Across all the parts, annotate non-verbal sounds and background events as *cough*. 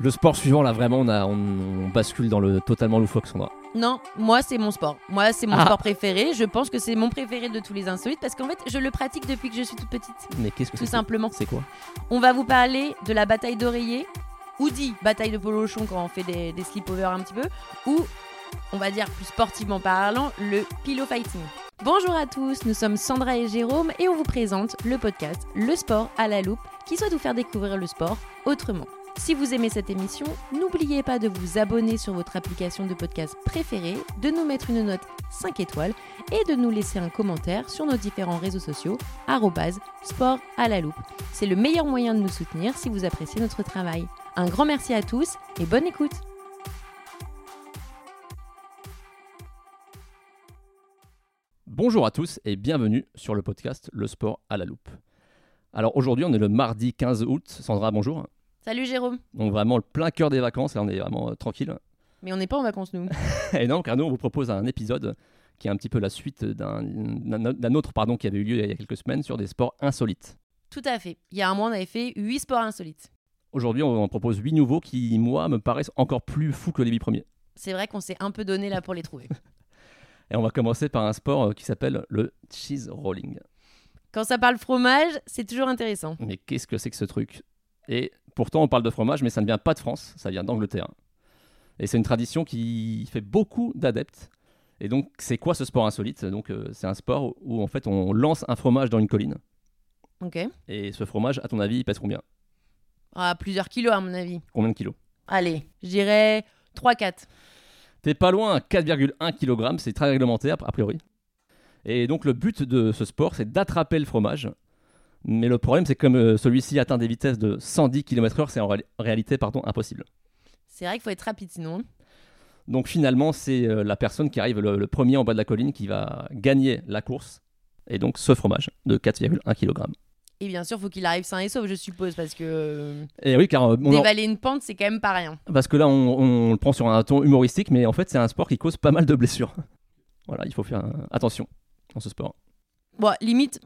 Le sport suivant, là, vraiment, on, a, on, on bascule dans le totalement loufoque, Sandra. Non, moi c'est mon sport. Moi c'est mon Ah. sport préféré. Je pense que c'est mon préféré de tous les insolites parce qu'en fait je le pratique depuis que je suis toute petite. Mais qu'est-ce que Tout c'est simplement. C'est quoi? On va vous parler de la bataille d'oreiller, ou dit bataille de polochon quand on fait des, des sleepovers un petit peu, ou on va dire plus sportivement parlant, le pillow fighting. Bonjour à tous, nous sommes Sandra et Jérôme et on vous présente le podcast Le sport à la loupe qui souhaite vous faire découvrir le sport autrement. Si vous aimez cette émission, n'oubliez pas de vous abonner sur votre application de podcast préférée, de nous mettre une note 5 étoiles et de nous laisser un commentaire sur nos différents réseaux sociaux, sport à la loupe. C'est le meilleur moyen de nous soutenir si vous appréciez notre travail. Un grand merci à tous et bonne écoute Bonjour à tous et bienvenue sur le podcast Le sport à la loupe. Alors aujourd'hui, on est le mardi 15 août. Sandra, bonjour. Salut Jérôme Donc vraiment le plein cœur des vacances, là on est vraiment euh, tranquille. Mais on n'est pas en vacances nous. *laughs* Et donc, car nous, on vous propose un épisode qui est un petit peu la suite d'un autre pardon, qui avait eu lieu il y a quelques semaines sur des sports insolites. Tout à fait. Il y a un mois on avait fait 8 sports insolites. Aujourd'hui, on en propose 8 nouveaux qui, moi, me paraissent encore plus fous que les 8 premiers. C'est vrai qu'on s'est un peu donné là pour les trouver. *laughs* Et on va commencer par un sport euh, qui s'appelle le cheese rolling. Quand ça parle fromage, c'est toujours intéressant. Mais qu'est-ce que c'est que ce truc? Et pourtant, on parle de fromage, mais ça ne vient pas de France, ça vient d'Angleterre. Et c'est une tradition qui fait beaucoup d'adeptes. Et donc, c'est quoi ce sport insolite? Donc, euh, c'est un sport où en fait on lance un fromage dans une colline. Ok. Et ce fromage, à ton avis, il pèse combien? Ah, plusieurs kilos à mon avis. Combien de kilos? Allez, je dirais 3-4. T'es pas loin, 4,1 kg, c'est très réglementaire a priori. Et donc le but de ce sport, c'est d'attraper le fromage. Mais le problème, c'est que comme euh, celui-ci atteint des vitesses de 110 km/h, c'est en ré- réalité pardon, impossible. C'est vrai qu'il faut être rapide sinon. Donc finalement, c'est euh, la personne qui arrive le, le premier en bas de la colline qui va gagner la course. Et donc ce fromage de 4,1 kg. Et bien sûr, faut qu'il arrive sain et sauf, je suppose, parce que Et oui, car euh, on en- dévaler une pente, c'est quand même pas rien. parce que là, on, on le prend sur un ton humoristique, mais en fait, c'est un sport qui cause pas mal de blessures. *laughs* Voilà, il faut faire attention dans ce sport. Bon, limite,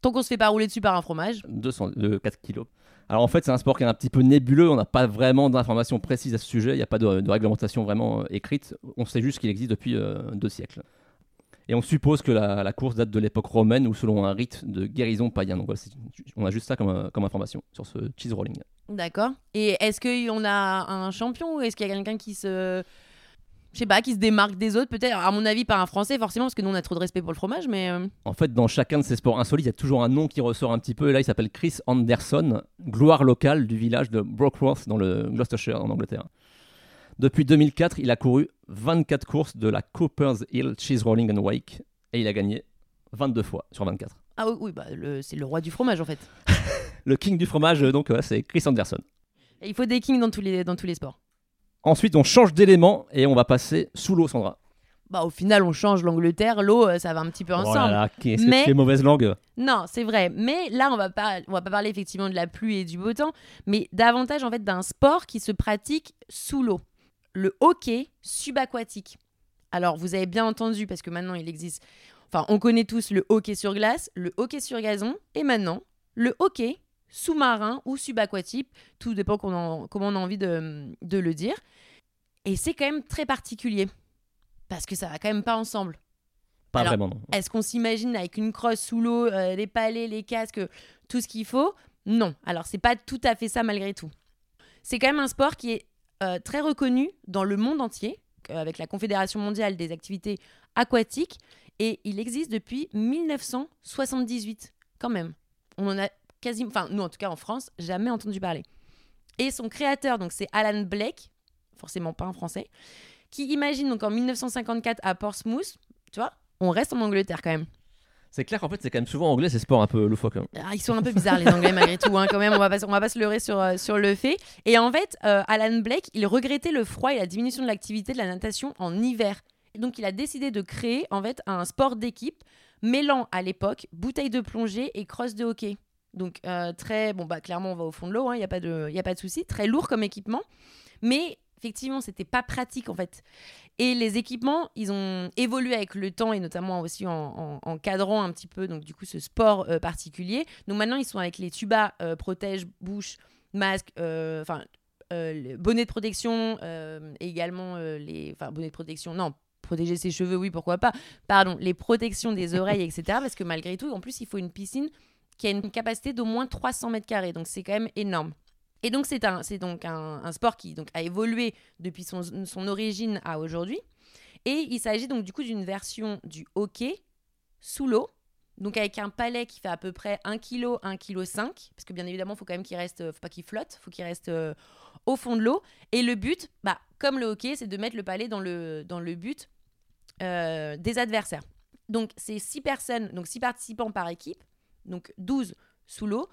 tant qu'on se fait pas rouler dessus par un fromage. 200, de 4 kilos. Alors en fait, c'est un sport qui est un petit peu nébuleux. On n'a pas vraiment d'informations précises à ce sujet. Il n'y a pas de, de réglementation vraiment euh, écrite. On sait juste qu'il existe depuis euh, deux siècles. Et on suppose que la, la course date de l'époque romaine ou selon un rite de guérison païen. Donc voilà, c'est- on a juste ça comme, euh, comme information sur ce cheese rolling. D'accord. Et est-ce qu'on a un champion ou est-ce qu'il y a quelqu'un qui se. Je sais pas, qui se démarque des autres Peut-être, à mon avis, pas un français forcément, parce que nous on a trop de respect pour le fromage, mais. euh, En fait, dans chacun de ces sports insolites, il y a toujours un nom qui ressort un petit peu. Et là, il s'appelle Chris Anderson, gloire locale du village de Brockworth dans le Gloucestershire en Angleterre. Depuis 2004, il a couru 24 courses de la Cooper's Hill Cheese Rolling and Wake et il a gagné 22 fois sur 24. Ah oui, oui bah, le- c'est le roi du fromage en fait. *laughs* Le king du fromage, euh, donc, ouais, c'est Chris Anderson. Et il faut des kings dans tous les, dans tous les sports. Ensuite, on change d'élément et on va passer sous l'eau, Sandra. Bah, au final, on change l'Angleterre, l'eau, euh, ça va un petit peu Oh ensemble. là là, qu'est-ce que Mais- mauvaise langue. Non, c'est vrai. Mais là, on va pas, on va pas parler effectivement de la pluie et du beau temps, mais davantage en fait d'un sport qui se pratique sous l'eau. Le hockey subaquatique. Alors, vous avez bien entendu parce que maintenant il existe. Enfin, on connaît tous le hockey sur glace, le hockey sur gazon, et maintenant le hockey sous-marin ou subaquatique. Tout dépend en- comment on a envie de, de le dire. Et c'est quand même très particulier parce que ça va quand même pas ensemble. Pas Alors, vraiment, non. Est-ce qu'on s'imagine avec une crosse sous l'eau, euh, les palets, les casques, tout ce qu'il faut? Non. Alors, c'est pas tout à fait ça malgré tout. C'est quand même un sport qui est euh, très reconnu dans le monde entier, euh, avec la Confédération mondiale des activités aquatiques, et il existe depuis 1978, quand même. On en a quasiment, enfin, nous en tout cas en France, jamais entendu parler. Et son créateur, donc c'est Alan Blake, forcément pas un français, qui imagine donc en 1954 à Portsmouth, tu vois, on reste en Angleterre quand même. C'est clair qu'en fait, c'est quand même souvent anglais ces sports un peu loufoques. hein. Ah, ils sont un peu bizarres les Anglais malgré tout, hein, quand même. On va pas, on va pas se leurrer sur, euh, sur le fait. Et en fait, euh, Alan Blake, il regrettait le froid et la diminution de l'activité de la natation en hiver. Et donc, il a décidé de créer en fait un sport d'équipe mêlant à l'époque bouteille de plongée et crosse de hockey. Donc euh, très bon bah clairement on va au fond de l'eau, il n'y a pas de y a pas de souci, très lourd comme équipement, mais effectivement c'était pas pratique en fait. Et les équipements ils ont évolué avec le temps et notamment aussi en, en- cadrant un petit peu donc du coup ce sport euh, particulier. Donc maintenant ils sont avec les tubas euh, protège bouche, masque, enfin bonnet de protection, également les. Enfin, bonnet de protection, non. Protéger ses cheveux, oui, pourquoi pas. Pardon, les protections des oreilles, etc. Parce que malgré tout, en plus, il faut une piscine qui a une capacité d'au moins 300 mètres carrés. Donc, c'est quand même énorme. Et donc, c'est un, c'est donc un, sport qui donc, a évolué depuis son, son origine à aujourd'hui. Et il s'agit donc du coup d'une version du hockey sous l'eau. Donc avec un palais qui fait à peu près 1 kg, 1 kg 5, parce que bien évidemment, il faut quand même qu'il reste, euh, faut pas qu'il flotte, faut qu'il reste euh, au fond de l'eau. Et le but, bah, comme le hockey, c'est de mettre le palais dans le, dans le but euh, des adversaires. Donc c'est 6 personnes, donc 6 participants par équipe, donc 12 sous l'eau.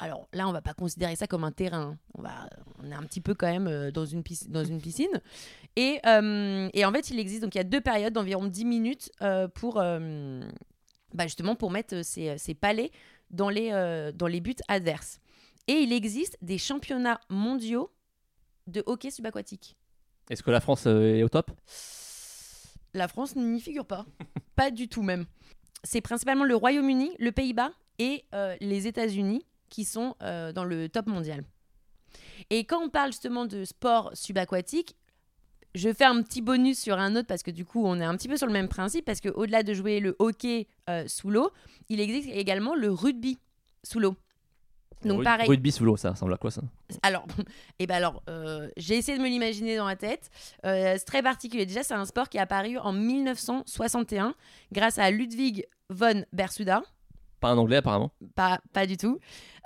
Alors là, on va pas considérer ça comme un terrain. hein. On, va, on est un petit peu quand même euh, dans, une piscine, dans une piscine. Et, euh, et en fait, il existe, donc il y a deux périodes d'environ 10 minutes euh, pour, euh, bah, justement, pour mettre ces, ces palets dans les, dans les buts adverses. Et il existe des championnats mondiaux de hockey subaquatique. Est-ce que la France est au top? La France n'y figure pas. pas du tout même. C'est principalement le Royaume-Uni, le Pays-Bas et euh, les États-Unis qui sont euh, dans le top mondial. Et quand on parle justement de sport subaquatique, je fais un petit bonus sur un autre parce que du coup on est un petit peu sur le même principe parce que au-delà de jouer le hockey euh, sous l'eau, il existe également le rugby sous l'eau. Donc pareil. Rugby sous l'eau, ça ressemble à quoi ça Alors, *laughs* et ben alors, euh, j'ai essayé de me l'imaginer dans la tête. Euh, c'est très particulier. Déjà, c'est un sport qui est apparu en 1961 grâce à Ludwig von Bersuda, Pas un anglais apparemment. pas, pas du tout,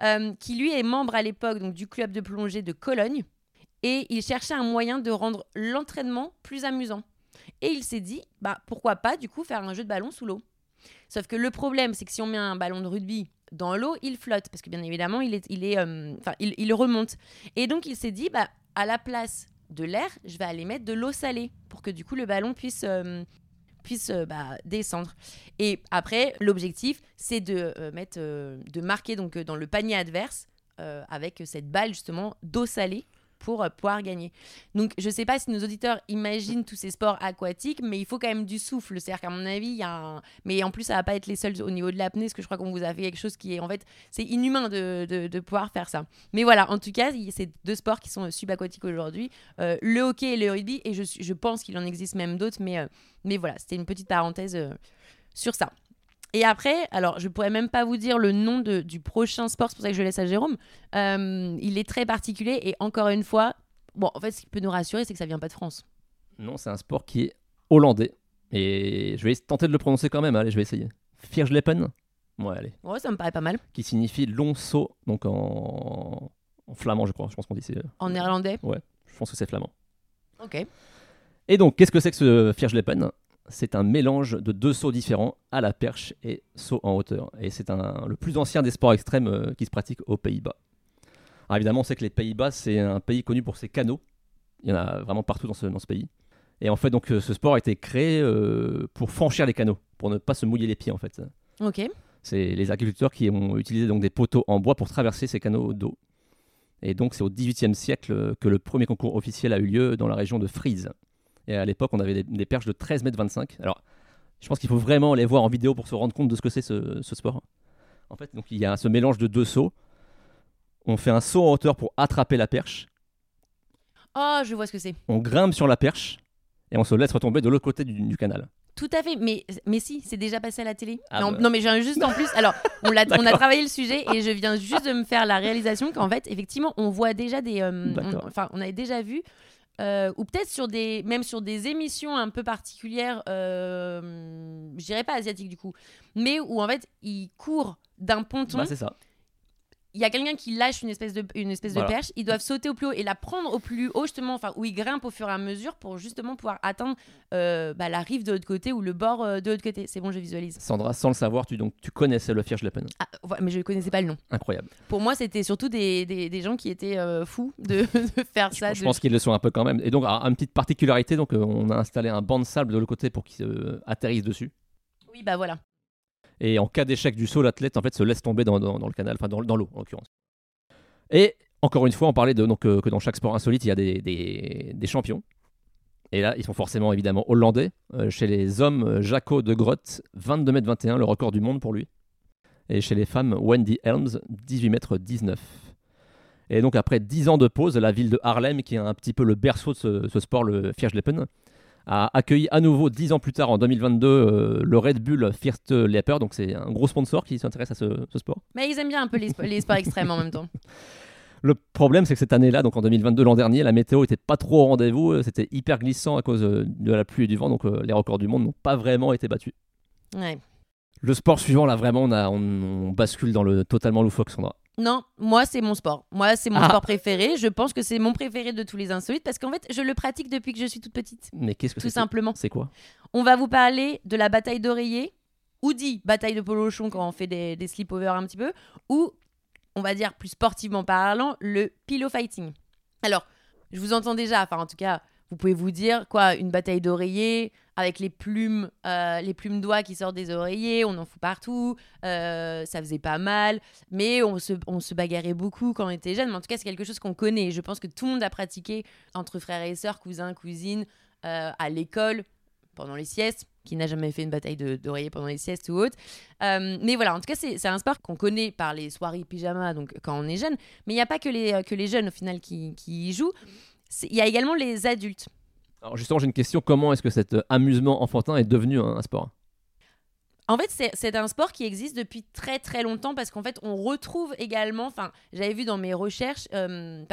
euh, qui lui est membre à l'époque donc du club de plongée de Cologne. Et il cherchait un moyen de rendre l'entraînement plus amusant. Et il s'est dit, bah pourquoi pas du coup faire un jeu de ballon sous l'eau. Sauf que le problème, c'est que si on met un ballon de rugby dans l'eau, il flotte parce que bien évidemment, il est, il est, euh, enfin, il, remonte. Et donc il s'est dit, bah à la place de l'air, je vais aller mettre de l'eau salée pour que du coup le ballon puisse euh, puisse euh, bah, descendre. Et après, l'objectif, c'est de mettre, de marquer donc dans le panier adverse avec cette balle justement d'eau salée pour euh, pouvoir gagner. Donc, je sais pas si nos auditeurs imaginent tous ces sports aquatiques, mais il faut quand même du souffle. C'est-à-dire qu'à mon avis, il y a un... Mais en plus, ça va pas être les seuls au niveau de l'apnée, parce que je crois qu'on vous a fait quelque chose qui est... En fait, c'est inhumain de, de, pouvoir faire ça. Mais voilà, en tout cas, c'est deux sports qui sont euh, subaquatiques aujourd'hui. Euh, le hockey et le rugby, et je, je pense qu'il en existe même d'autres, mais, mais voilà, c'était une petite parenthèse sur ça. Et après, alors je pourrais même pas vous dire le nom de- du prochain sport, c'est pour ça que je laisse à Jérôme. Euh, il est très particulier et encore une fois, bon, en fait, ce qui peut nous rassurer, c'est que ça vient pas de France. Non, c'est un sport qui est hollandais. Et je vais tenter de le prononcer quand même. Allez, je vais essayer. Vierglepen? Ouais, allez. Ouais, ça me paraît pas mal. Qui signifie long saut, donc en, en flamand, je crois. Je pense qu'on dit c'est. En néerlandais. Je pense que c'est flamand. Ok. Et donc, qu'est-ce que c'est que ce Vierglepen? C'est un mélange de deux sauts différents, à la perche et saut en hauteur. Et c'est le plus ancien des sports extrêmes euh, qui se pratique aux Pays-Bas. Alors évidemment, on sait que les Pays-Bas, c'est un pays connu pour ses canaux. Il y en a vraiment partout dans ce, dans ce pays. Et en fait, donc, euh, ce sport a été créé euh, pour franchir les canaux, pour ne pas se mouiller les pieds en fait. Ok. C'est les agriculteurs qui ont utilisé donc des poteaux en bois pour traverser ces canaux d'eau. Et donc c'est au XVIIIe siècle que le premier concours officiel a eu lieu dans la région de Frise. Et à l'époque, on avait des, des perches de 13 mètres 25. Alors, je pense qu'il faut vraiment les voir en vidéo pour se rendre compte de ce que c'est ce, ce sport. En fait, donc il y a ce mélange de deux sauts. On fait un saut en hauteur pour attraper la perche. Oh, je vois ce que c'est. On grimpe sur la perche et on se laisse retomber de l'autre côté du, du canal. Tout à fait, mais, mais si, c'est déjà passé à la télé. Ah non, bah. non, mais j'ai juste en plus. Alors, on, *laughs* a travaillé le sujet et je viens juste de me faire la réalisation qu'en fait, effectivement, on voit déjà des. euh, on- enfin, on avait déjà vu, euh, ou peut-être sur des, même sur des émissions un peu particulières, euh, je dirais pas asiatiques du coup, mais où en fait, ils courent d'un ponton. Bah, c'est ça. Il y a quelqu'un qui lâche une espèce de une espèce Voilà. de perche, ils doivent sauter au plus haut et la prendre au plus haut justement, enfin où ils grimpent au fur et à mesure pour justement pouvoir atteindre euh, bah, la rive de l'autre côté ou le bord euh, de l'autre côté. C'est bon, je visualise. Sandra, sans le savoir, tu, donc, tu connaissais le Vierglepen. Ah, voilà, mais je ne connaissais pas le nom. Incroyable. Pour moi, c'était surtout des, des, des gens qui étaient euh, fous de, *laughs* de faire Je, ça. je de- pense qu'ils le sont un peu quand même. Et donc, alors, une petite particularité, donc, on a installé un banc de sable de l'autre côté pour qu'ils atterrissent dessus. Oui, bah voilà. Et en cas d'échec du saut, l'athlète en fait se laisse tomber dans, le canal, enfin dans, l'eau en l'occurrence. Et encore une fois, on parlait de, donc, euh, que dans chaque sport insolite, il y a des, champions. Et là, ils sont forcément évidemment hollandais. Euh, chez les hommes, euh, Jaco de Grotte, 22 mètres 21, le record du monde pour lui. Et chez les femmes, Wendy Helms, 18 mètres 19. Et donc après 10 ans de pause, la ville de Harlem, qui est un petit peu le berceau de ce, sport, le Vierschleppen, a accueilli à nouveau 10 ans plus tard, en 2022, euh, le Red Bull First Leper. Donc c'est un gros sponsor qui s'intéresse à ce, ce sport. Mais ils aiment bien un peu les, les sports extrêmes en même temps. *laughs* Le problème, c'est que cette année-là, donc en 2022, l'an dernier, la météo était pas trop au rendez-vous. euh, C'était hyper glissant à cause euh, de la pluie et du vent. Donc euh, les records du monde n'ont pas vraiment été battus. Ouais. Le sport suivant, là, vraiment, on, a, on, on bascule dans le totalement loufoque, Sandra. Non, moi c'est mon sport. Moi c'est mon Ah. sport préféré. Je pense que c'est mon préféré de tous les insolites parce qu'en fait je le pratique depuis que je suis toute petite. Mais qu'est-ce que Tout c'est simplement. C'est quoi? On va vous parler de la bataille d'oreiller, ou dit bataille de polochon quand on fait des, des sleepovers un petit peu, ou on va dire plus sportivement parlant, le pillow fighting. Alors, je vous entends déjà, enfin en tout cas, vous pouvez vous dire quoi, une bataille d'oreiller avec les plumes, euh, les plumes d'oie qui sortent des oreillers, on en fout partout, euh, ça faisait pas mal, mais on se, on se bagarrait beaucoup quand on était jeune. Mais en tout cas, c'est quelque chose qu'on connaît. Je pense que tout le monde a pratiqué entre frères et sœurs, cousins, cousines, euh, à l'école, pendant les siestes. Qui n'a jamais fait une bataille d'oreiller pendant les siestes ou autre. Euh, mais voilà, en tout cas, c'est un sport qu'on connaît par les soirées pyjama, donc quand on est jeune. Mais il n'y a pas que les, que les jeunes au final qui, qui y jouent. Il y a également les adultes. Alors justement, j'ai une question. Comment est-ce que cet euh, amusement enfantin est devenu un, sport? En fait, c'est- un sport qui existe depuis très très longtemps parce qu'en fait, on retrouve également, enfin, j'avais vu dans mes recherches, par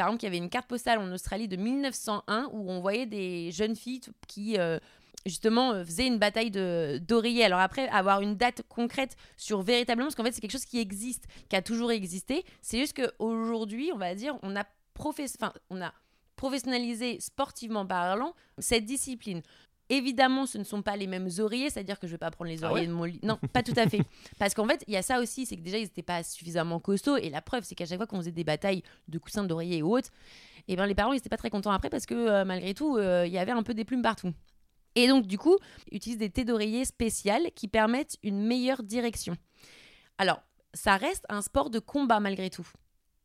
exemple, qu'il y avait une carte postale en Australie de 1901 où on voyait des jeunes filles qui, euh, justement, euh, faisaient une bataille de- d'oreiller. Alors après, avoir une date concrète sur véritablement, parce qu'en fait, c'est quelque chose qui existe, qui a toujours existé. C'est juste qu'aujourd'hui, on va dire, on a, professe- enfin, on a professionnalisé sportivement parlant cette discipline. Évidemment, ce ne sont pas les mêmes oreillers, c'est-à-dire que je ne vais pas prendre les Ah oreillers ouais de mon lit. Non, pas tout à fait. *laughs* Parce qu'en fait, il y a ça aussi, c'est que déjà, ils n'étaient pas suffisamment costauds. Et la preuve, c'est qu'à chaque fois qu'on faisait des batailles de coussins d'oreiller et autres, et ben, les parents, ils n'étaient pas très contents après parce que euh, malgré tout, euh, il y avait un peu des plumes partout. Et donc, du coup, ils utilisent des thés d'oreiller spéciales qui permettent une meilleure direction. Alors, ça reste un sport de combat malgré tout.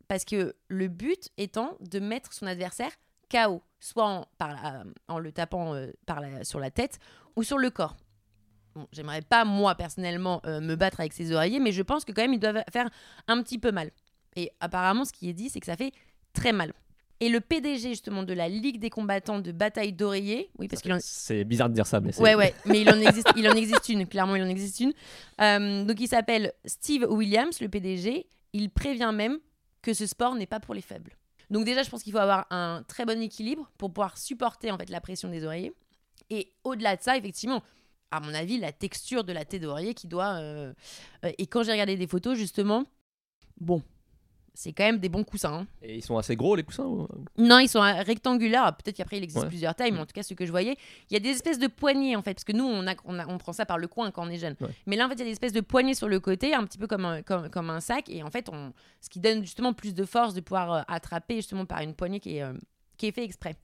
Parce que le but étant de mettre son adversaire KO, soit en, par la- en le tapant euh, par la- sur la tête ou sur le corps. Bon, J'aimerais pas, moi, personnellement, euh, me battre avec ces oreillers, mais je pense que quand même, ils doivent faire un petit peu mal. Et apparemment, ce qui est dit, c'est que ça fait très mal. Et le PDG, justement, de la Ligue des combattants de bataille d'oreiller, oui, parce qu'il en, C'est bizarre de dire ça, mais c'est. Ouais, ouais, mais il en existe, il en existe une, clairement, il en existe une. Euh, donc, il s'appelle Steve Williams, le PDG. Il prévient même que ce sport n'est pas pour les faibles. Donc, déjà, je pense qu'il faut avoir un très bon équilibre pour pouvoir supporter en la pression des oreillers. Et au-delà de ça, effectivement, à mon avis, la texture de la tête d'oreiller qui doit. euh, euh, et quand j'ai regardé des photos, justement, bon, c'est quand même des bons coussins. hein. Et ils sont assez gros, les coussins ou- Non, ils sont euh, rectangulaires. Peut-être qu'après, il existe Ouais. plusieurs tailles, mais en tout cas, ce que je voyais, il y a des espèces de poignées en fait. Parce que nous, on, a, on, a- on prend ça par le coin quand on est jeune. Ouais. Mais là, en fait, il y a des espèces de poignées sur le côté, un petit peu comme un, comme, comme un sac. Et en fait, on, ce qui donne justement plus de force de pouvoir euh, attraper justement par une poignée qui est, euh, qui est fait exprès.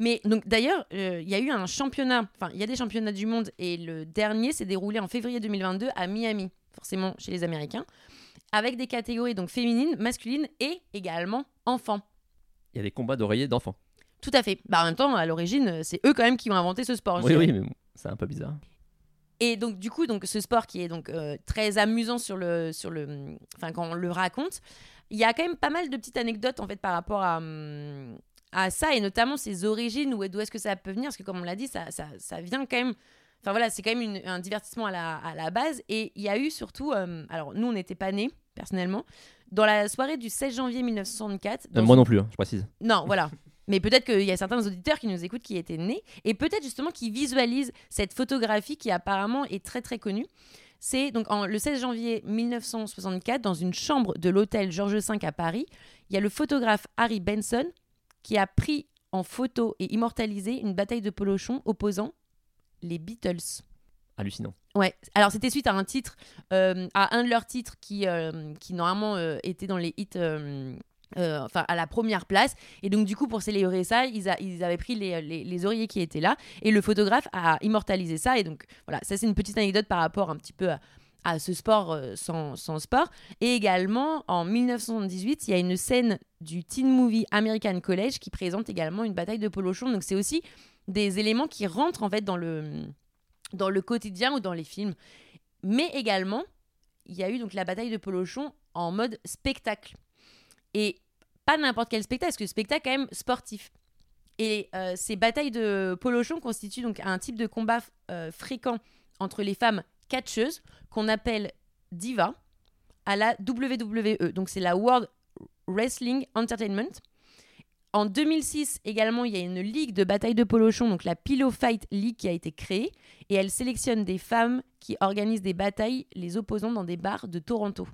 Mais donc d'ailleurs, euh, il y a eu un championnat, enfin il y a des championnats du monde et le dernier s'est déroulé en février 2022 à Miami, forcément chez les Américains, avec des catégories donc féminines, masculines et également enfants. Il y a des combats d'oreillers d'enfants. Tout à fait. Bah, en même temps, à l'origine, euh, c'est eux quand même qui ont inventé ce sport. Oui, oui, mais bon, c'est un peu bizarre. Et donc du coup, donc ce sport qui est donc euh, très amusant sur le sur le, enfin quand on le raconte, il y a quand même pas mal de petites anecdotes en fait par rapport à hum, à ça et notamment ses origines ou d'où est-ce que ça peut venir parce que comme on l'a dit, ça, ça, ça vient quand même. Enfin voilà, c'est quand même une- un divertissement à la, à la base et il y a eu surtout, euh, alors nous on n'était pas nés personnellement, dans la soirée du 16 janvier 1964. Euh, moi non plus, hein, je précise. non, voilà. *laughs* Mais peut-être qu'il y a certains auditeurs qui nous écoutent qui étaient nés et peut-être justement qui visualisent cette photographie qui apparemment est très très connue. C'est donc en, le 16 janvier 1964, dans une chambre de l'hôtel Georges V à Paris, il y a le photographe Harry Benson qui a pris en photo et immortalisé une bataille de polochon opposant les Beatles. Hallucinant. Ouais, alors c'était suite à un titre, euh, à un de leurs titres qui, euh, qui normalement euh, était dans les hits, euh, enfin à la première place. Et donc du coup, pour célébrer ça, ils, a- ils avaient pris les, les, les oreillers qui étaient là et le photographe a immortalisé ça. Et donc voilà, ça c'est une petite anecdote par rapport un petit peu à, à ce sport euh, sans, sans sport. Et également, en 1978, il y a une scène du teen movie American College qui présente également une bataille de polochon. Donc c'est aussi des éléments qui rentrent en fait dans le dans le quotidien ou dans les films. Mais également, il y a eu donc la bataille de Polochon en mode spectacle. Et pas n'importe quel spectacle, parce que spectacle quand même sportif. Et euh, ces batailles de polochon constituent donc un type de combat euh, fréquent entre les femmes catcheuses qu'on appelle diva à la WWE. Donc c'est la World Wrestling Entertainment. En 2006 également, il y a une ligue de bataille de polochon, donc la Pillow Fight League qui a été créée et elle sélectionne des femmes qui organisent des batailles les opposant dans des bars de Toronto.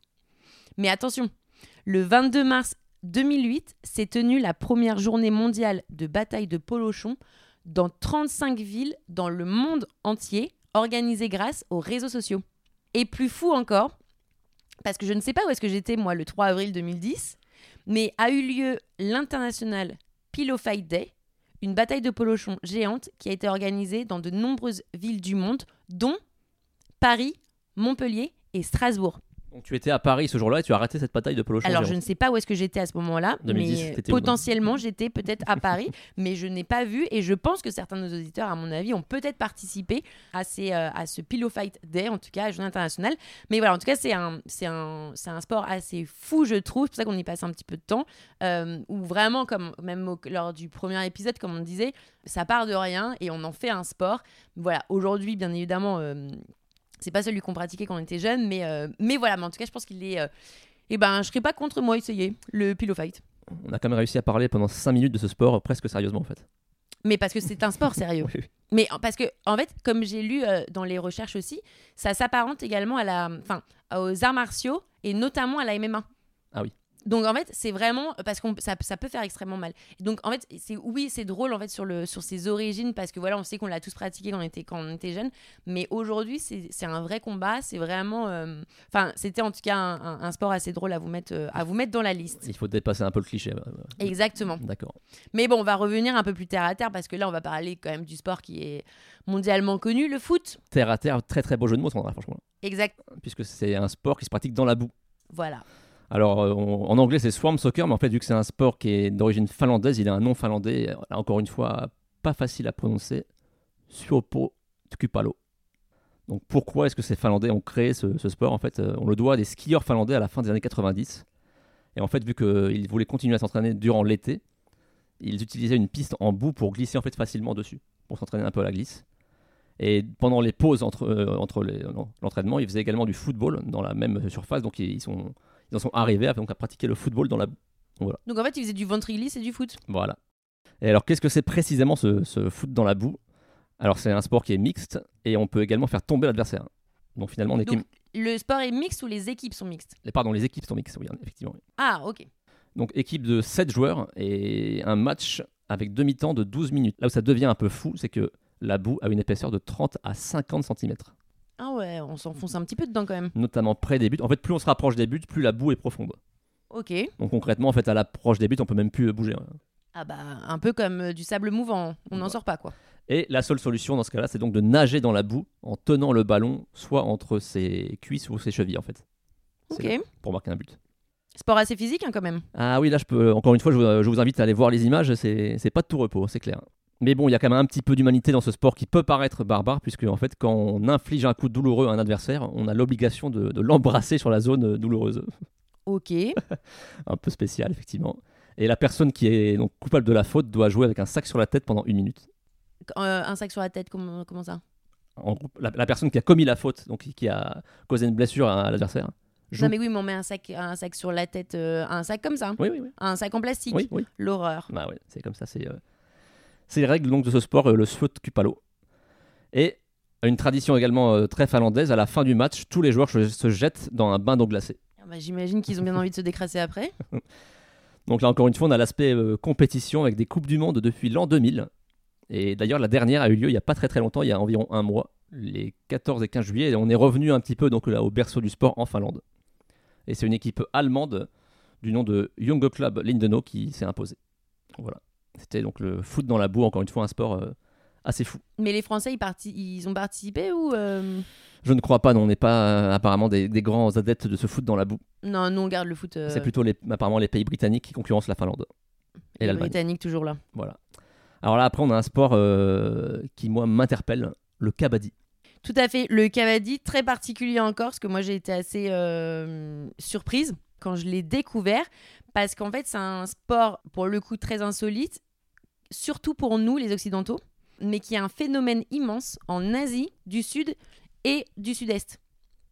Mais attention, le 22 mars 2008 s'est tenue la première journée mondiale de bataille de polochon dans 35 villes dans le monde entier, organisée grâce aux réseaux sociaux. Et plus fou encore, parce que je ne sais pas où est-ce que j'étais moi le 3 avril 2010, mais a eu lieu l'International Pillow Fight Day, une bataille de polochon géante qui a été organisée dans de nombreuses villes du monde, dont Paris, Montpellier et Strasbourg. Donc tu étais à Paris ce jour-là et tu as raté cette bataille de polochon. Alors, je ne sais pas où est-ce que j'étais à ce moment-là, 2010, mais potentiellement, j'étais peut-être à Paris, *laughs* mais je n'ai pas vu. Et je pense que certains de nos auditeurs, à mon avis, ont peut-être participé à, ces, euh, à ce Pillow Fight Day, en tout cas, à Journée internationale. Mais voilà, en tout cas, c'est un, c'est un, c'est un sport assez fou, je trouve. C'est pour ça qu'on y passe un petit peu de temps. euh, où vraiment, comme même au- lors du premier épisode, comme on disait, ça part de rien et on en fait un sport. Voilà, aujourd'hui, bien évidemment. euh, c'est pas celui qu'on pratiquait quand on était jeune, mais, euh, mais voilà, mais en tout cas, je pense qu'il est. euh, eh ben, je serais pas contre moi essayer le pillow fight. On a quand même réussi à parler pendant 5 minutes de ce sport presque sérieusement en fait. Mais parce que c'est un sport sérieux. *laughs* Oui. Mais parce que, en fait, comme j'ai lu euh, dans les recherches aussi, ça s'apparente également à la, aux arts martiaux et notamment à la MMA. Ah oui. Donc en fait, c'est vraiment parce que ça, ça peut faire extrêmement mal. Donc en fait, c'est oui, c'est drôle en fait sur le sur ses origines parce que voilà, on sait qu'on l'a tous pratiqué quand on était quand on était jeune, mais aujourd'hui c'est c'est un vrai combat. C'est vraiment, euh, enfin, c'était en tout cas un, un- un sport assez drôle à vous mettre euh, à vous mettre dans la liste. Il faut dépasser un peu le cliché. ouais, ouais. Exactement. D'accord. Mais bon, on va revenir un peu plus terre à terre parce que là, on va parler quand même du sport qui est mondialement connu, le foot. Terre à terre, très très beau jeu de mots, franchement. Exact. Puisque c'est un sport qui se pratique dans la boue. Voilà. Alors euh, en anglais c'est Swarm Soccer, mais en fait vu que c'est un sport qui est d'origine finlandaise, il a un nom finlandais, euh, encore une fois pas facile à prononcer, Suopo Tukupalo. Donc pourquoi est-ce que ces Finlandais ont créé ce, sport? En fait, euh, on le doit à des skieurs finlandais à la fin des années 90. Et en fait, vu qu'ils voulaient continuer à s'entraîner durant l'été, ils utilisaient une piste en boue pour glisser en fait facilement dessus, pour s'entraîner un peu à la glisse. Et pendant les pauses entre, entre l'entraînement, ils faisaient également du football dans la même surface. Donc ils, sont, ils en sont arrivés à, donc, à pratiquer le football dans la boue. Donc en fait, ils faisaient du ventre glisse et du foot. Voilà. Et alors, qu'est-ce que c'est précisément ce, ce foot dans la boue? Alors, c'est un sport qui est mixte et on peut également faire tomber l'adversaire. Donc, finalement, on est Donc, le sport est mixte ou les équipes sont mixtes? Les, pardon, les équipes sont mixtes, oui, effectivement. Ah, ok. Donc, équipe de 7 joueurs et un match avec demi-temps de 12 minutes. Là où ça devient un peu fou, c'est que la boue a une épaisseur de 30 à 50 cm, Ah ouais, on s'enfonce un petit peu dedans quand même. notamment près des buts. En fait, plus on se rapproche des buts, plus la boue est profonde. Ok. Donc, concrètement, en fait, à l'approche des buts, on peut même plus bouger. hein. Ah bah, un peu comme euh, du sable mouvant. On n'en Ouais. sort pas, quoi. Et la seule solution dans ce cas-là, c'est donc de nager dans la boue en tenant le ballon soit entre ses cuisses ou ses chevilles en fait. Ok. pour marquer un but. Sport assez physique, hein, quand même. Ah oui, là je peux encore une fois, je vous, je vous invite à aller voir les images. C'est c'est pas de tout repos, c'est clair. Mais bon, il y a quand même un petit peu d'humanité dans ce sport qui peut paraître barbare, puisque en fait, quand on inflige un coup douloureux à un adversaire, on a l'obligation de, de l'embrasser sur la zone douloureuse. Ok. *laughs* un peu spécial, effectivement. Et la personne qui est donc coupable de la faute doit jouer avec un sac sur la tête pendant une minute. Euh, un sac sur la tête, comment, comment ça? En la, la personne qui a commis la faute, donc qui- qui a causé une blessure à l'adversaire, joue. Non mais oui, mais on met un sac, un sac sur la tête, euh, un sac comme ça. Oui, oui, oui. Un sac en plastique. Oui, oui. L'horreur. Bah ouais, c'est comme ça. C'est euh, c'est les règles donc de ce sport, euh, le Svot Kupalo. Et une tradition également euh, très finlandaise, à la fin du match, tous les joueurs se, jettent dans un bain d'eau glacée. Ah bah, J'imagine qu'ils ont bien envie de se décrasser après. *laughs* Donc là encore une fois, on a l'aspect euh, compétition avec des coupes du monde depuis l'an 2000. Et d'ailleurs, la dernière a eu lieu il n'y a pas très très longtemps, il y a environ un mois, les 14 et 15 juillet. Et on est revenu un petit peu donc là au berceau du sport en Finlande. Et c'est une équipe allemande du nom de Young Club Lindenau qui s'est imposée. Voilà. C'était donc le foot dans la boue, encore une fois un sport euh, assez fou. Mais les Français, ils, parti- ils ont participé ou euh, Je ne crois pas, non, on n'est pas euh, apparemment des, des grands adeptes de ce foot dans la boue. Non, nous on garde le foot. C'est plutôt les, apparemment les pays britanniques qui concurrencent la Finlande et les. Britanniques toujours là. Voilà. Alors là, après, on a un sport qui, moi, m'interpelle, le kabaddi. Tout à fait. Le kabaddi, très particulier encore, parce que moi j'ai été assez surprise quand je l'ai découvert, parce qu'en fait c'est un sport pour le coup très insolite, surtout pour nous les Occidentaux, mais qui est un phénomène immense en Asie du Sud et du Sud-Est,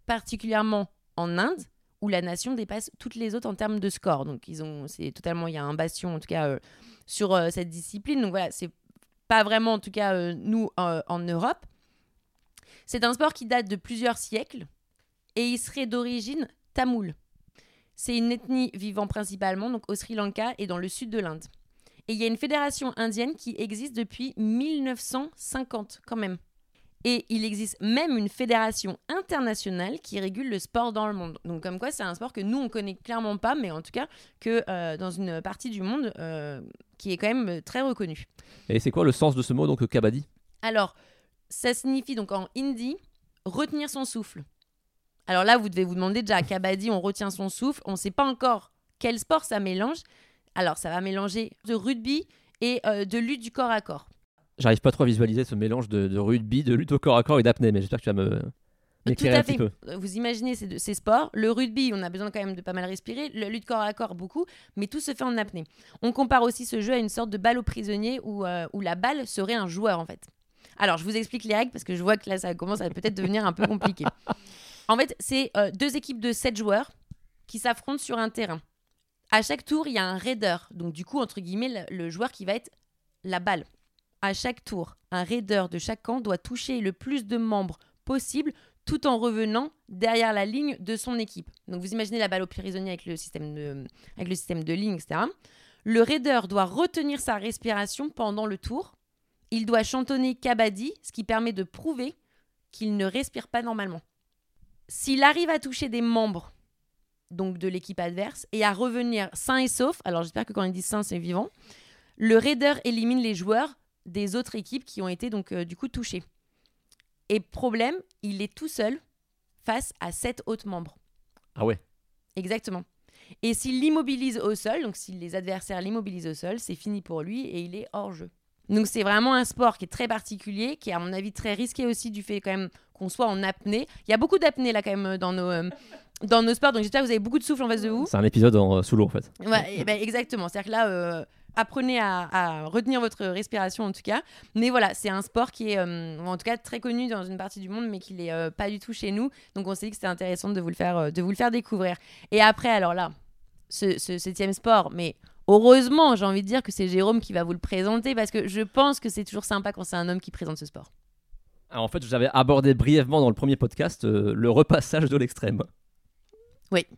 particulièrement en Inde, où la nation dépasse toutes les autres en termes de score. Donc ils ont, c'est totalement, il y a un bastion en tout cas euh, sur euh, cette discipline. Donc voilà, c'est pas vraiment en tout cas euh, nous en Europe. C'est un sport qui date de plusieurs siècles et il serait d'origine tamoule. C'est une ethnie vivant principalement donc au Sri Lanka et dans le sud de l'Inde. Et il y a une fédération indienne qui existe depuis 1950 quand même. Et il existe même une fédération internationale qui régule le sport dans le monde. Donc comme quoi c'est un sport que nous on connaît clairement pas, mais en tout cas que euh, dans une partie du monde euh, qui est quand même très reconnu. Et c'est quoi le sens de ce mot donc kabaddi? Alors ça signifie donc en hindi retenir son souffle. Alors là vous devez vous demander déjà kabaddi on retient son souffle, on ne sait pas encore quel sport ça mélange. Alors ça va mélanger de rugby et euh, de lutte du corps à corps. J'arrive pas trop à visualiser ce mélange de, rugby, de lutte au corps à corps et d'apnée, mais j'espère que tu vas me m'éclairer un petit peu. Vous imaginez ces, sports. Le rugby, on a besoin quand même de pas mal respirer. Le lutte corps à corps, beaucoup. Mais tout se fait en apnée. On compare aussi ce jeu à une sorte de balle au prisonnier où, euh, où la balle serait un joueur en fait. Alors, je vous explique les règles parce que je vois que là, ça commence à peut-être devenir un peu compliqué. *laughs* en fait, c'est euh, deux équipes de sept joueurs qui s'affrontent sur un terrain. À chaque tour, il y a un raider. Donc, du coup, entre guillemets, le joueur qui va être la balle. À chaque tour, un raider de chaque camp doit toucher le plus de membres possible tout en revenant derrière la ligne de son équipe. Donc vous imaginez la balle au prisonnier avec le système de, avec le système de ligne, etc. Le raider doit retenir sa respiration pendant le tour. Il doit chantonner Kabaddi, ce qui permet de prouver qu'il ne respire pas normalement. S'il arrive à toucher des membres donc de l'équipe adverse et à revenir sain et sauf, alors j'espère que quand il dit sain c'est vivant, le raider élimine les joueurs des autres équipes qui ont été donc euh, du coup touchées. Et problème, il est tout seul face à sept autres membres. Ah ouais. Exactement. Et s'il l'immobilise au sol, donc si les adversaires l'immobilisent au sol, c'est fini pour lui et il est hors jeu. Donc c'est vraiment un sport qui est très particulier, qui est à mon avis très risqué aussi du fait quand même qu'on soit en apnée. Il y a beaucoup d'apnée là quand même dans nos, euh, dans nos sports, donc j'espère que vous avez beaucoup de souffle en face de vous. C'est un épisode en, euh, sous l'eau en fait. Ouais, ben, exactement. C'est-à-dire que là, apprenez à, retenir votre respiration en tout cas. Mais voilà, c'est un sport qui est euh, en tout cas très connu dans une partie du monde, mais qui n'est euh, pas du tout chez nous. Donc on s'est dit que c'était intéressant de vous le faire, euh, de vous le faire découvrir. Et après, alors là, ce, septième sport, mais heureusement, j'ai envie de dire que c'est Jérôme qui va vous le présenter parce que je pense que c'est toujours sympa quand c'est un homme qui présente ce sport. Alors en fait, j'avais abordé brièvement dans le premier podcast le repassage de l'extrême.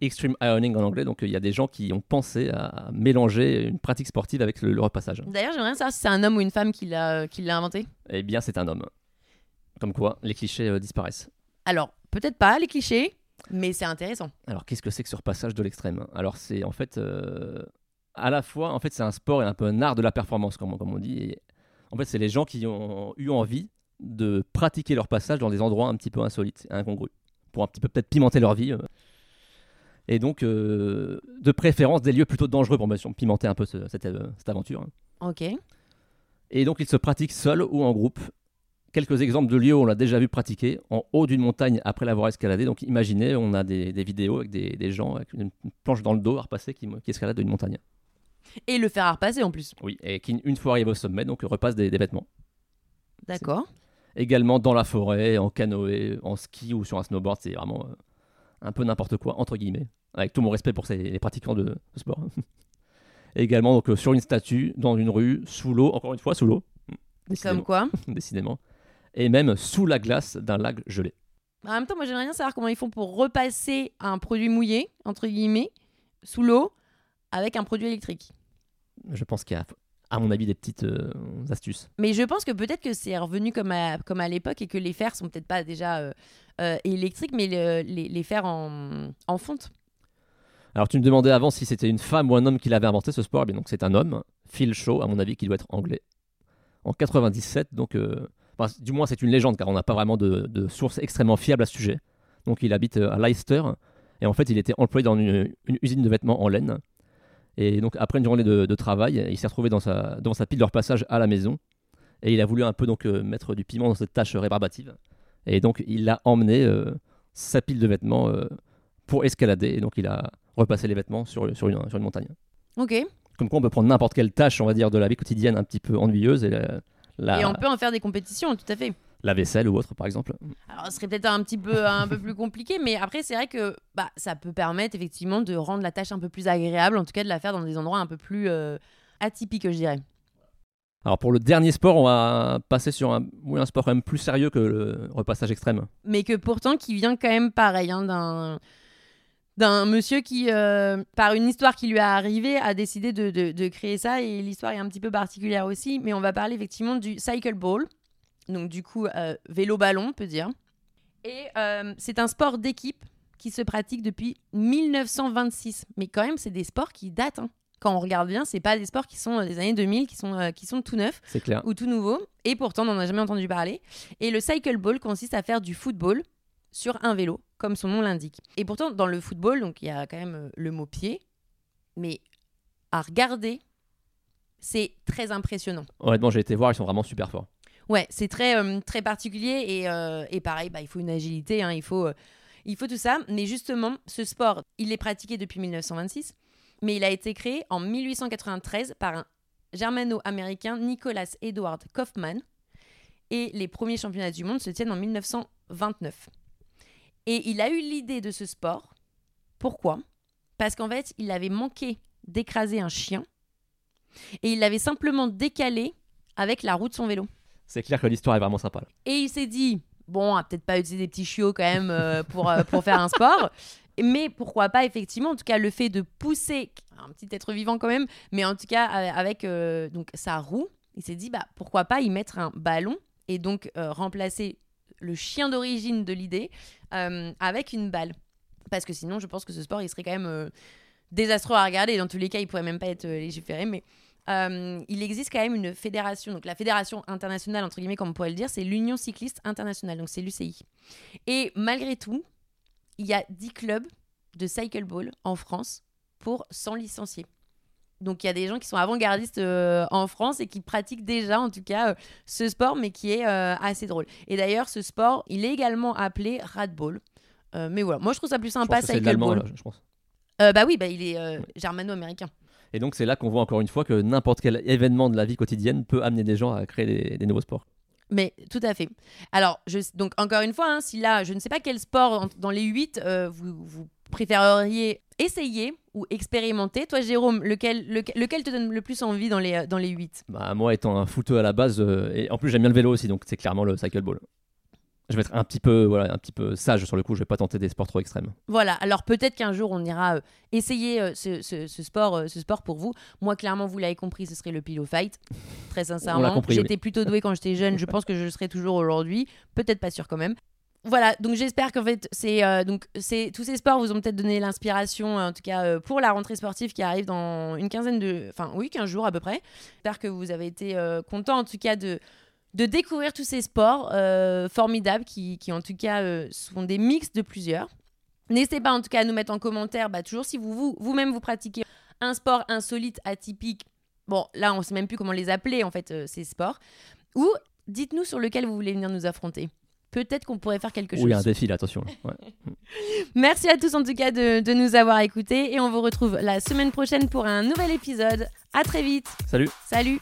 Extreme Ironing en anglais. Donc il y a des gens qui ont pensé à mélanger une pratique sportive avec le, repassage. D'ailleurs, j'aimerais savoir si c'est un homme ou une femme qui l'a, qui l'a inventé. Eh bien, c'est un homme. Comme quoi, les clichés euh, disparaissent. Alors, peut-être pas les clichés, mais c'est intéressant. Alors, qu'est-ce que c'est que ce repassage de l'extrême? Alors, c'est en fait, euh, à la fois, en fait, c'est un sport et un peu un art de la performance, comme, comme on dit. Et, en fait, c'est les gens qui ont eu envie de pratiquer leur passage dans des endroits un petit peu insolites, incongrus, pour un petit peu peut-être pimenter leur vie. Euh et donc euh, de préférence des lieux plutôt dangereux pour pimenter un peu cette, euh, cette, aventure. Hein. Ok. Et donc il se pratique seul ou en groupe. Quelques exemples de lieux où on l'a déjà vu pratiquer en haut d'une montagne après l'avoir escaladé. Donc imaginez, on a des, vidéos avec des, gens avec une, planche dans le dos à repasser qui, qui escaladent une montagne. Et le faire à repasser en plus. Oui, et qui une fois arrivé au sommet, donc repasse des, vêtements. D'accord. Également dans la forêt, en canoë, en ski ou sur un snowboard, c'est vraiment euh, un peu n'importe quoi, entre guillemets, avec tout mon respect pour ces, les pratiquants de, sport. *laughs* également donc, euh, sur une statue, dans une rue, sous l'eau, encore une fois sous l'eau. Comme quoi *laughs* Décidément. Et même sous la glace d'un lac gelé. En même temps, moi j'aimerais bien savoir comment ils font pour repasser un produit mouillé, entre guillemets, sous l'eau, avec un produit électrique. Je pense qu'il y a à mon avis, des petites euh, astuces. Mais je pense que peut-être que c'est revenu comme à, comme à l'époque et que les fers sont peut-être pas déjà euh, euh, électriques, mais les, les, fers en, en, fonte. Alors, tu me demandais avant si c'était une femme ou un homme qui l'avait inventé ce sport. Eh bien, donc, c'est un homme, Phil Shaw, à mon avis, qui doit être anglais. En 97, donc, du moins, c'est une légende car on n'a pas vraiment de, de source extrêmement fiable à ce sujet. Donc, il habite à Leicester et en fait, il était employé dans une, une usine de vêtements en laine. Et donc, après une journée de, travail, il s'est retrouvé dans sa, dans sa pile de repassage à la maison. Et il a voulu un peu donc euh, mettre du piment dans cette tâche rébarbative. Et donc, il a emmené euh, sa pile de vêtements euh, pour escalader. Et donc, il a repassé les vêtements sur, sur, une, sur une montagne. Ok. Comme quoi, on peut prendre n'importe quelle tâche, on va dire, de la vie quotidienne un petit peu ennuyeuse et la, la- Et on peut en faire des compétitions, tout à fait. La vaisselle ou autre, par exemple. Alors, ce serait peut-être un petit peu, un peu plus compliqué, mais après, c'est vrai que bah, ça peut permettre effectivement de rendre la tâche un peu plus agréable, en tout cas de la faire dans des endroits un peu plus euh, atypiques, je dirais. Alors, pour le dernier sport, on va passer sur un, oui, un sport quand même plus sérieux que le repassage extrême. Mais que pourtant, qui vient quand même pareil, hein, d'un d'un monsieur qui, euh, par une histoire qui lui est arrivée, a décidé de, de- de créer ça. Et l'histoire est un petit peu particulière aussi. Mais on va parler effectivement du cycle ball. Donc, du coup, euh, vélo-ballon, on peut dire. Et euh, c'est un sport d'équipe qui se pratique depuis 1926. Mais quand même, c'est des sports qui datent. hein. Quand on regarde bien, c'est pas des sports qui sont euh, des années 2000, qui sont, euh, qui sont tout neufs C'est clair. ou tout nouveau. Et pourtant, on n'en a jamais entendu parler. Et le cycle ball consiste à faire du football sur un vélo, comme son nom l'indique. Et pourtant, dans le football, donc il y a quand même le mot pied, mais à regarder, c'est très impressionnant. Honnêtement, j'ai été voir, ils sont vraiment super forts. Ouais, c'est très, euh, très particulier et, euh, et pareil, bah, il faut une agilité, hein, il, faut, euh, il faut tout ça. Mais justement, ce sport, il est pratiqué depuis 1926, mais il a été créé en 1893 par un germano-américain Nicholas Edward Kaufman et les premiers championnats du monde se tiennent en 1929. Et il a eu l'idée de ce sport. Pourquoi? Parce qu'en fait, il avait manqué d'écraser un chien et il l'avait simplement décalé avec la roue de son vélo. C'est clair que l'histoire est vraiment sympa. Et il s'est dit, bon, on va peut-être pas utiliser des petits chiots quand même euh, pour, euh, pour faire un sport. Mais pourquoi pas, effectivement, en tout cas, le fait de pousser un petit être vivant quand même, mais en tout cas, euh, avec donc, sa roue, il s'est dit, bah, pourquoi pas y mettre un ballon et donc remplacer le chien d'origine de l'idée avec une balle. Parce que sinon, je pense que ce sport, il serait quand même désastreux à regarder. Dans tous les cas, il pourrait même pas être légiféré. Mais euh, il existe quand même une fédération, donc la fédération internationale, entre guillemets, comme on pourrait le dire, c'est l'Union cycliste internationale, donc c'est l'UCI. Et malgré tout, il y a 10 clubs de cycleball en France pour 100 licenciés. Donc il y a des gens qui sont avant-gardistes euh, en France et qui pratiquent déjà, en tout cas, euh, ce sport, mais qui est assez drôle. Et d'ailleurs, ce sport, il est également appelé radball. Mais voilà, moi je trouve ça plus Je pense sympa, que cycleball. là, je pense. Bah oui, bah, il est germano-américain. Et donc, c'est là qu'on voit encore une fois que n'importe quel événement de la vie quotidienne peut amener des gens à créer des, des nouveaux sports. Mais tout à fait. Alors, je, donc encore une fois, hein, si là, je ne sais pas quel sport dans les 8 vous, vous préféreriez essayer ou expérimenter. Toi, Jérôme, lequel, lequel, lequel te donne le plus envie dans les, euh, dans les 8 Bah, moi, étant un footeux à la base, euh, et en plus, j'aime bien le vélo aussi, donc c'est clairement le cycleball. Je vais être un petit peu, voilà, un petit peu sage sur le coup. Je vais pas tenter des sports trop extrêmes. Voilà, alors peut-être qu'un jour on ira euh, essayer euh, ce, ce- ce sport, euh, ce sport pour vous. Moi, clairement, vous l'avez compris, ce serait le pillow fight. Très *laughs* sincèrement, j'étais oui. plutôt douée quand j'étais jeune. Je pense que je le serai toujours aujourd'hui. Peut-être pas sûr quand même. Voilà, donc j'espère qu'en fait, c'est euh, donc c'est tous ces sports vous ont peut-être donné l'inspiration, en tout cas euh, pour la rentrée sportive qui arrive dans une quinzaine de, enfin oui, 15 jours à peu près. J'espère que vous avez été euh, content en tout cas de de découvrir tous ces sports euh, formidables qui, qui en tout cas euh, sont des mix de plusieurs. N'hésitez pas en tout cas à nous mettre en commentaire, bah, toujours si vous, vous, vous-même vous pratiquez un sport insolite, atypique. Bon, là on sait même plus comment les appeler en fait euh, ces sports. Ou dites-nous sur lequel vous voulez venir nous affronter. Peut-être qu'on pourrait faire quelque Oui, y a un chose. défi là, attention. Ouais. *laughs* Merci à tous en tout cas de, de nous avoir écoutés et on vous retrouve la semaine prochaine pour un nouvel épisode. À très vite. Salut Salut.